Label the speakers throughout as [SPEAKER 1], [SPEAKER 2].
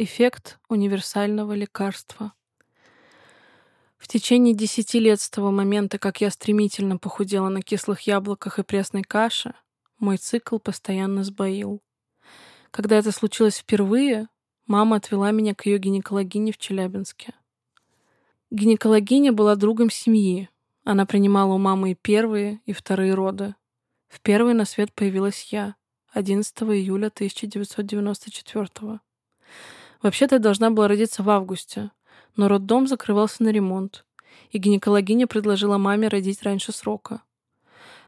[SPEAKER 1] Эффект универсального лекарства. В течение десяти лет с того момента, как я стремительно похудела на кислых яблоках и пресной каше, мой цикл постоянно сбоил. Когда это случилось впервые, мама отвела меня к ее гинекологине в Челябинске. Гинекологиня была другом семьи. Она принимала у мамы и первые, и вторые роды. В первой на свет появилась я, 11 июля 1994 Вообще-то я должна была родиться в августе, но роддом закрывался на ремонт, и гинекологиня предложила маме родить раньше срока.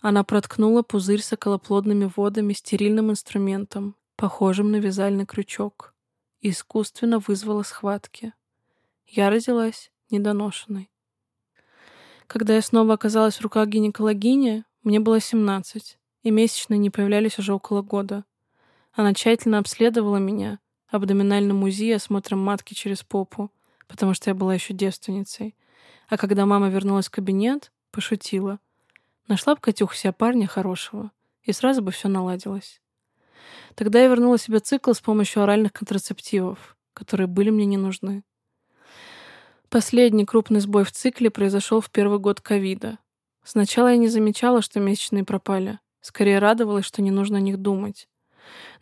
[SPEAKER 1] Она проткнула пузырь с околоплодными водами стерильным инструментом, похожим на вязальный крючок, и искусственно вызвала схватки. Я родилась недоношенной. Когда я снова оказалась в руках гинекологини, мне было 17, и месячные не появлялись уже около года. Она тщательно обследовала меня, абдоминальном УЗИ осмотром матки через попу, потому что я была еще девственницей. А когда мама вернулась в кабинет, пошутила. Нашла бы Катюха себе парня хорошего, и сразу бы все наладилось. Тогда я вернула себе цикл с помощью оральных контрацептивов, которые были мне не нужны. Последний крупный сбой в цикле произошел в первый год ковида. Сначала я не замечала, что месячные пропали. Скорее радовалась, что не нужно о них думать.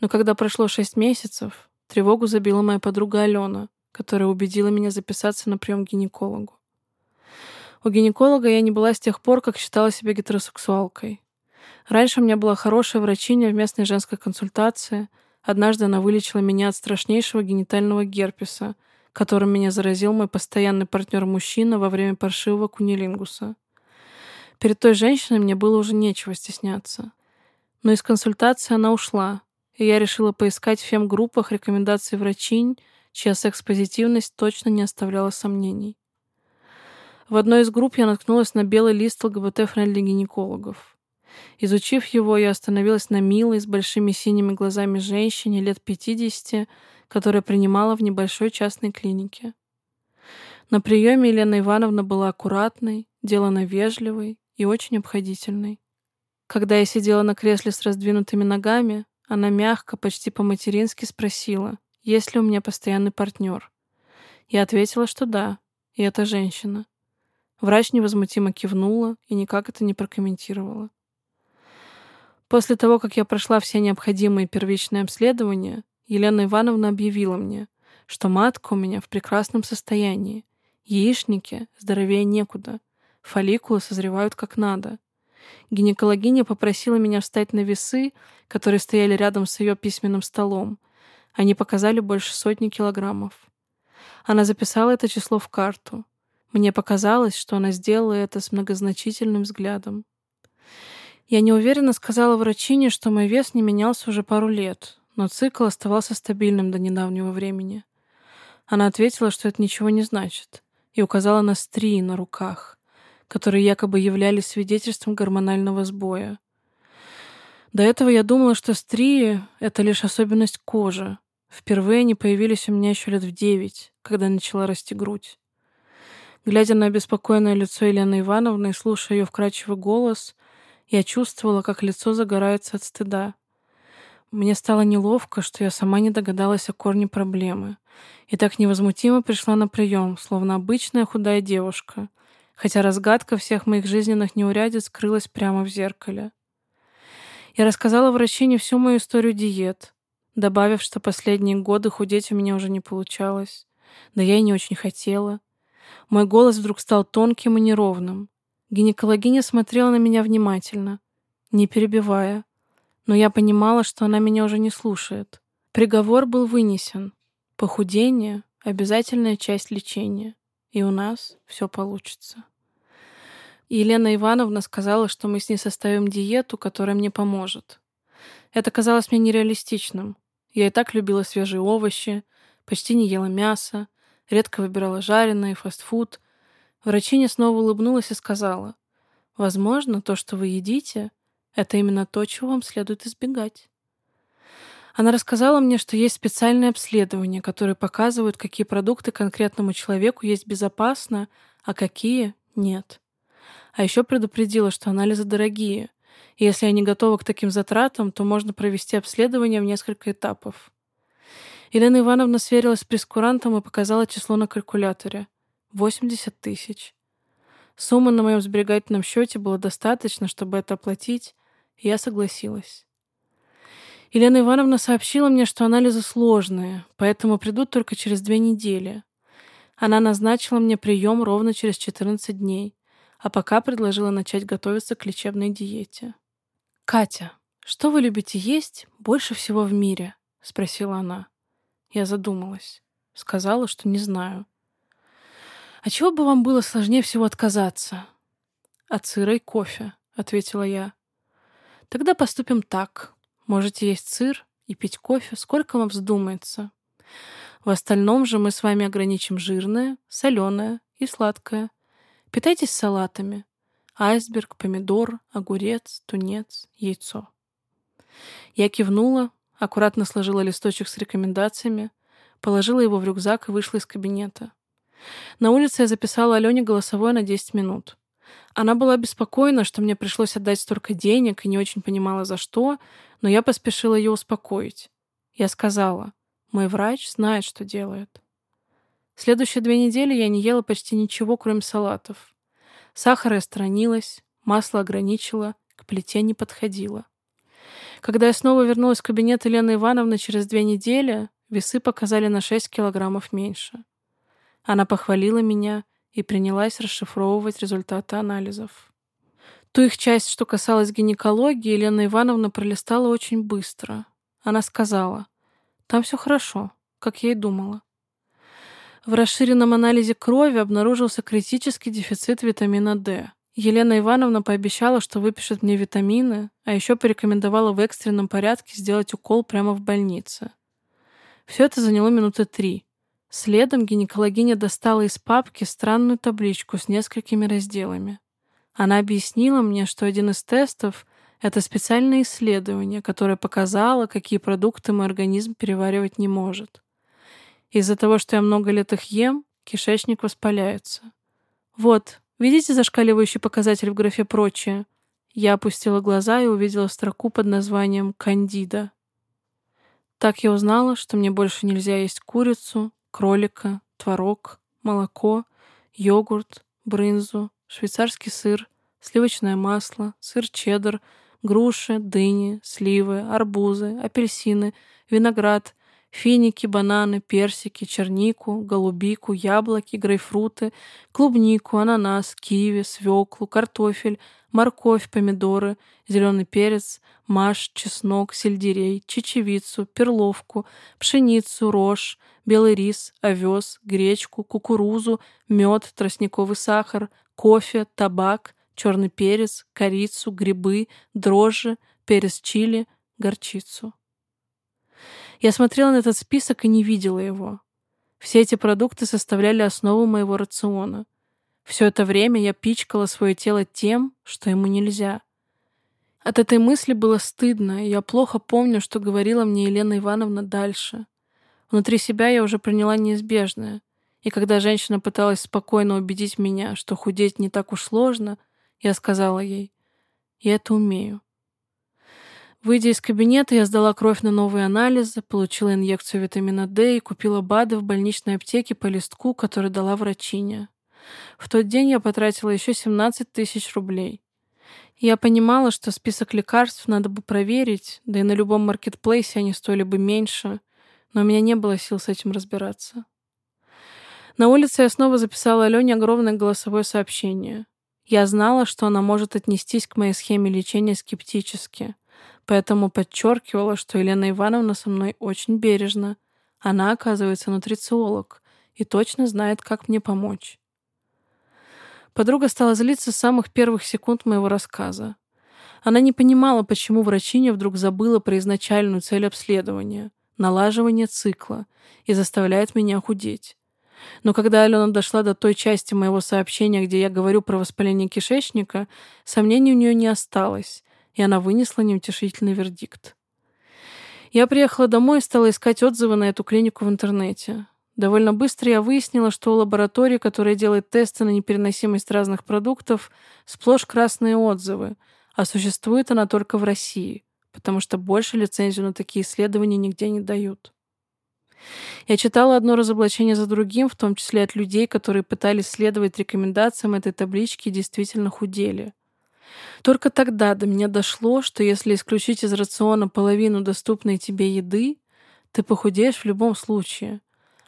[SPEAKER 1] Но когда прошло шесть месяцев, Тревогу забила моя подруга Алена, которая убедила меня записаться на прием к гинекологу. У гинеколога я не была с тех пор, как считала себя гетеросексуалкой. Раньше у меня была хорошая врачиня в местной женской консультации. Однажды она вылечила меня от страшнейшего генитального герпеса, которым меня заразил мой постоянный партнер-мужчина во время паршивого кунилингуса. Перед той женщиной мне было уже нечего стесняться. Но из консультации она ушла, и я решила поискать в фем-группах рекомендации врачинь, чья секс-позитивность точно не оставляла сомнений. В одной из групп я наткнулась на белый лист ЛГБТ- friendly гинекологов. Изучив его, я остановилась на милой, с большими синими глазами женщине лет 50, которая принимала в небольшой частной клинике. На приеме Елена Ивановна была аккуратной, делано вежливой и очень обходительной. Когда я сидела на кресле с раздвинутыми ногами, она мягко, почти по-матерински спросила, есть ли у меня постоянный партнер. Я ответила, что да, и это женщина. Врач невозмутимо кивнула и никак это не прокомментировала. После того, как я прошла все необходимые первичные обследования, Елена Ивановна объявила мне, что матка у меня в прекрасном состоянии, яичники здоровее некуда, фолликулы созревают как надо, Гинекологиня попросила меня встать на весы, которые стояли рядом с ее письменным столом. Они показали больше сотни килограммов. Она записала это число в карту. Мне показалось, что она сделала это с многозначительным взглядом. Я неуверенно сказала врачине, что мой вес не менялся уже пару лет, но цикл оставался стабильным до недавнего времени. Она ответила, что это ничего не значит, и указала на стрии на руках которые якобы являлись свидетельством гормонального сбоя. До этого я думала, что стрии — это лишь особенность кожи. Впервые они появились у меня еще лет в девять, когда начала расти грудь. Глядя на обеспокоенное лицо Елены Ивановны и слушая ее вкрадчивый голос, я чувствовала, как лицо загорается от стыда. Мне стало неловко, что я сама не догадалась о корне проблемы, и так невозмутимо пришла на прием, словно обычная худая девушка, хотя разгадка всех моих жизненных неурядиц скрылась прямо в зеркале. Я рассказала врачине всю мою историю диет, добавив, что последние годы худеть у меня уже не получалось. Да я и не очень хотела. Мой голос вдруг стал тонким и неровным. Гинекологиня смотрела на меня внимательно, не перебивая. Но я понимала, что она меня уже не слушает. Приговор был вынесен. Похудение — обязательная часть лечения и у нас все получится. Елена Ивановна сказала, что мы с ней составим диету, которая мне поможет. Это казалось мне нереалистичным. Я и так любила свежие овощи, почти не ела мясо, редко выбирала жареное и фастфуд. Врачиня снова улыбнулась и сказала, «Возможно, то, что вы едите, это именно то, чего вам следует избегать». Она рассказала мне, что есть специальные обследования, которые показывают, какие продукты конкретному человеку есть безопасно, а какие — нет. А еще предупредила, что анализы дорогие, и если я не готова к таким затратам, то можно провести обследование в несколько этапов. Елена Ивановна сверилась с прескурантом и показала число на калькуляторе. 80 тысяч. Суммы на моем сберегательном счете было достаточно, чтобы это оплатить, и я согласилась. Елена Ивановна сообщила мне, что анализы сложные, поэтому придут только через две недели. Она назначила мне прием ровно через 14 дней, а пока предложила начать готовиться к лечебной диете. «Катя, что вы любите есть больше всего в мире?» — спросила она. Я задумалась. Сказала, что не знаю. «А чего бы вам было сложнее всего отказаться?» «От сыра и кофе», — ответила я. «Тогда поступим так. Можете есть сыр и пить кофе, сколько вам вздумается. В остальном же мы с вами ограничим жирное, соленое и сладкое. Питайтесь салатами. Айсберг, помидор, огурец, тунец, яйцо». Я кивнула, аккуратно сложила листочек с рекомендациями, положила его в рюкзак и вышла из кабинета. На улице я записала Алене голосовое на 10 минут. Она была беспокоена, что мне пришлось отдать столько денег и не очень понимала, за что, но я поспешила ее успокоить. Я сказала, мой врач знает, что делает. Следующие две недели я не ела почти ничего, кроме салатов. Сахар я сторонилась, масло ограничила, к плите не подходила. Когда я снова вернулась в кабинет Елены Ивановны через две недели, весы показали на 6 килограммов меньше. Она похвалила меня и принялась расшифровывать результаты анализов. Ту их часть, что касалась гинекологии, Елена Ивановна пролистала очень быстро. Она сказала, «Там все хорошо, как я и думала». В расширенном анализе крови обнаружился критический дефицит витамина D. Елена Ивановна пообещала, что выпишет мне витамины, а еще порекомендовала в экстренном порядке сделать укол прямо в больнице. Все это заняло минуты три. Следом гинекологиня достала из папки странную табличку с несколькими разделами. Она объяснила мне, что один из тестов — это специальное исследование, которое показало, какие продукты мой организм переваривать не может. Из-за того, что я много лет их ем, кишечник воспаляется. Вот, видите зашкаливающий показатель в графе «Прочее»? Я опустила глаза и увидела строку под названием «Кандида». Так я узнала, что мне больше нельзя есть курицу, кролика, творог, молоко, йогурт, брынзу, швейцарский сыр, сливочное масло, сыр чеддер, груши, дыни, сливы, арбузы, апельсины, виноград, финики, бананы, персики, чернику, голубику, яблоки, грейпфруты, клубнику, ананас, киви, свеклу, картофель, морковь, помидоры, зеленый перец, маш, чеснок, сельдерей, чечевицу, перловку, пшеницу, рожь, белый рис, овес, гречку, кукурузу, мед, тростниковый сахар, кофе, табак, черный перец, корицу, грибы, дрожжи, перец чили, горчицу. Я смотрела на этот список и не видела его. Все эти продукты составляли основу моего рациона. Все это время я пичкала свое тело тем, что ему нельзя. От этой мысли было стыдно, и я плохо помню, что говорила мне Елена Ивановна дальше. Внутри себя я уже приняла неизбежное. И когда женщина пыталась спокойно убедить меня, что худеть не так уж сложно, я сказала ей, «Я это умею». Выйдя из кабинета, я сдала кровь на новые анализы, получила инъекцию витамина D и купила БАДы в больничной аптеке по листку, который дала врачиня. В тот день я потратила еще 17 тысяч рублей. Я понимала, что список лекарств надо бы проверить, да и на любом маркетплейсе они стоили бы меньше, но у меня не было сил с этим разбираться. На улице я снова записала Алене огромное голосовое сообщение. Я знала, что она может отнестись к моей схеме лечения скептически, поэтому подчеркивала, что Елена Ивановна со мной очень бережна. Она, оказывается, нутрициолог и точно знает, как мне помочь. Подруга стала злиться с самых первых секунд моего рассказа. Она не понимала, почему врачиня вдруг забыла про изначальную цель обследования налаживание цикла и заставляет меня худеть. Но когда Алена дошла до той части моего сообщения, где я говорю про воспаление кишечника, сомнений у нее не осталось, и она вынесла неутешительный вердикт. Я приехала домой и стала искать отзывы на эту клинику в интернете. Довольно быстро я выяснила, что у лаборатории, которая делает тесты на непереносимость разных продуктов, сплошь красные отзывы, а существует она только в России потому что больше лицензию на такие исследования нигде не дают. Я читала одно разоблачение за другим, в том числе от людей, которые пытались следовать рекомендациям этой таблички и действительно худели. Только тогда до меня дошло, что если исключить из рациона половину доступной тебе еды, ты похудеешь в любом случае.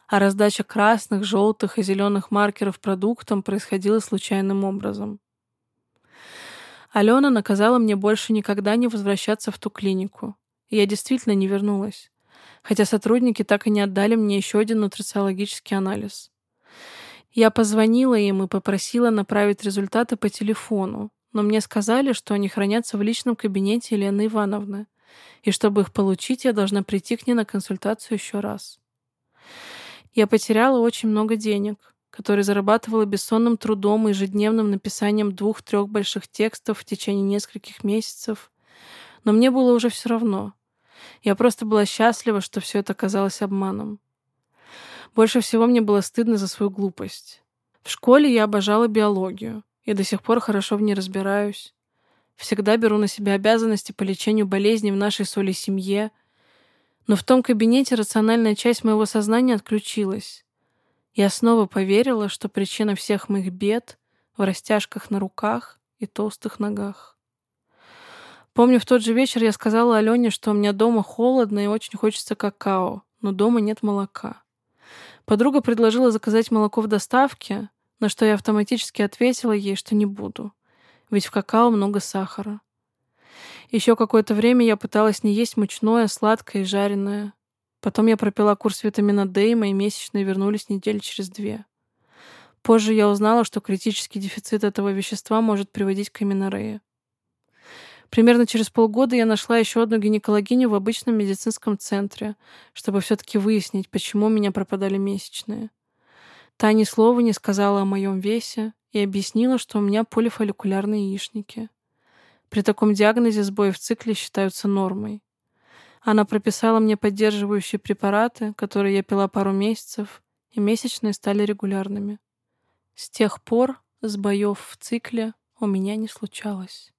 [SPEAKER 1] А раздача красных, желтых и зеленых маркеров продуктам происходила случайным образом. Алена наказала мне больше никогда не возвращаться в ту клинику. И я действительно не вернулась. Хотя сотрудники так и не отдали мне еще один нутрициологический анализ. Я позвонила им и попросила направить результаты по телефону, но мне сказали, что они хранятся в личном кабинете Елены Ивановны, и чтобы их получить, я должна прийти к ней на консультацию еще раз. Я потеряла очень много денег, которые зарабатывала бессонным трудом и ежедневным написанием двух-трех больших текстов в течение нескольких месяцев. Но мне было уже все равно. Я просто была счастлива, что все это казалось обманом. Больше всего мне было стыдно за свою глупость. В школе я обожала биологию и до сих пор хорошо в ней разбираюсь. Всегда беру на себя обязанности по лечению болезней в нашей соли семье. Но в том кабинете рациональная часть моего сознания отключилась. Я снова поверила, что причина всех моих бед в растяжках на руках и толстых ногах. Помню, в тот же вечер я сказала Алене, что у меня дома холодно и очень хочется какао, но дома нет молока. Подруга предложила заказать молоко в доставке, на что я автоматически ответила ей, что не буду, ведь в какао много сахара. Еще какое-то время я пыталась не есть мучное, сладкое и жареное. Потом я пропила курс витамина D, и мои месячные вернулись недели через две. Позже я узнала, что критический дефицит этого вещества может приводить к аминореи. Примерно через полгода я нашла еще одну гинекологиню в обычном медицинском центре, чтобы все-таки выяснить, почему у меня пропадали месячные. Та ни слова не сказала о моем весе и объяснила, что у меня полифолликулярные яичники. При таком диагнозе сбои в цикле считаются нормой. Она прописала мне поддерживающие препараты, которые я пила пару месяцев, и месячные стали регулярными. С тех пор сбоев в цикле у меня не случалось.